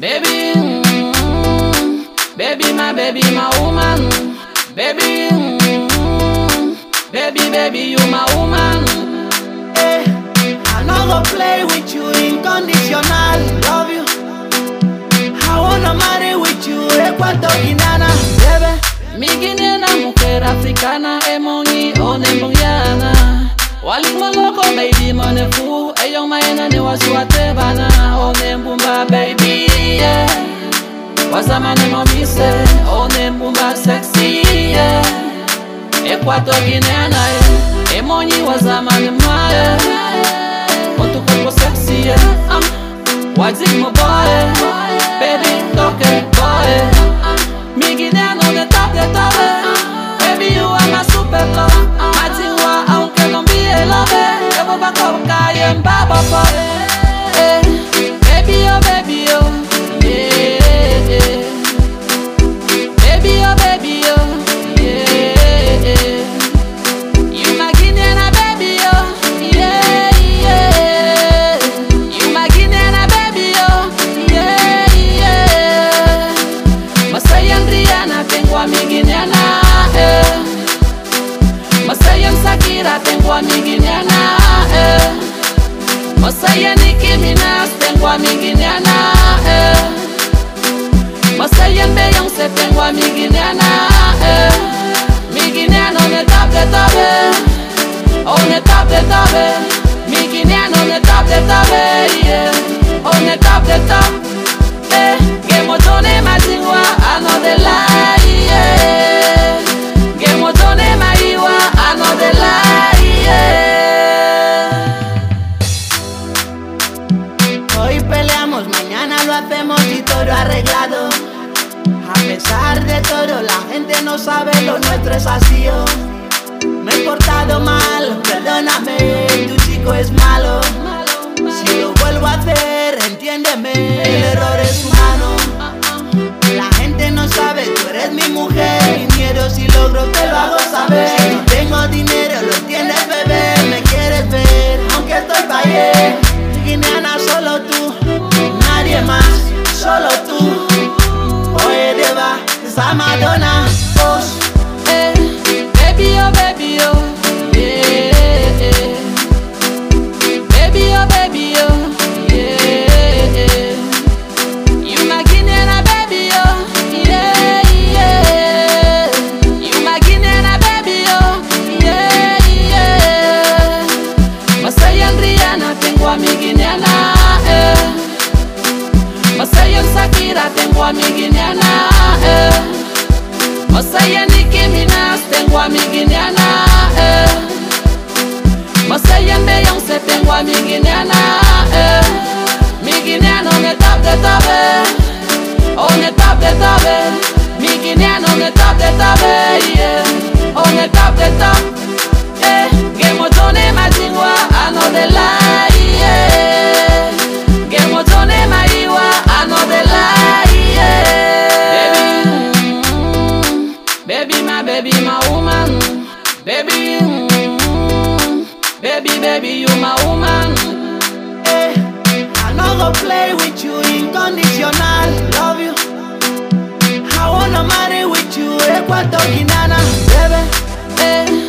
Baby, mm, baby, my baby, my woman. Baby, mm, baby, baby, you my woman. Eh, hey, I'm not gonna play with you unconditional. Love you. I wanna marry with you. Ecuador inana, baby. Mi guinea mujer africana, emoni, emongi onemongiana. Walimoloko baby monefu, eyong maena ne wasuatebana. Oh yeah Wasamane momise onembumba sexy yeah Ekwato Guineana eh emonyi wazamane mae Otu cuerpo sexy yeah ah. Mo boy baby toke boy. Mi Guineano de top de Baby you are my super love Hoy peleamos, mañana lo hacemos y todo arreglado. A pesar de todo, la gente no sabe lo nuestro es así. oh. Me he portado mal, perdóname, tu chico es malo. Si lo vuelvo a hacer, Deva, Masayan Shakira tengo a eh. Masaya Nicki Minaj tengo a mi Guineana eh. Beyoncé tengo Baby, mm, baby, baby, you my woman. Hey, I no go play with you unconditional. Love you. I wanna marry with you, Equator Guinana, baby. Hey.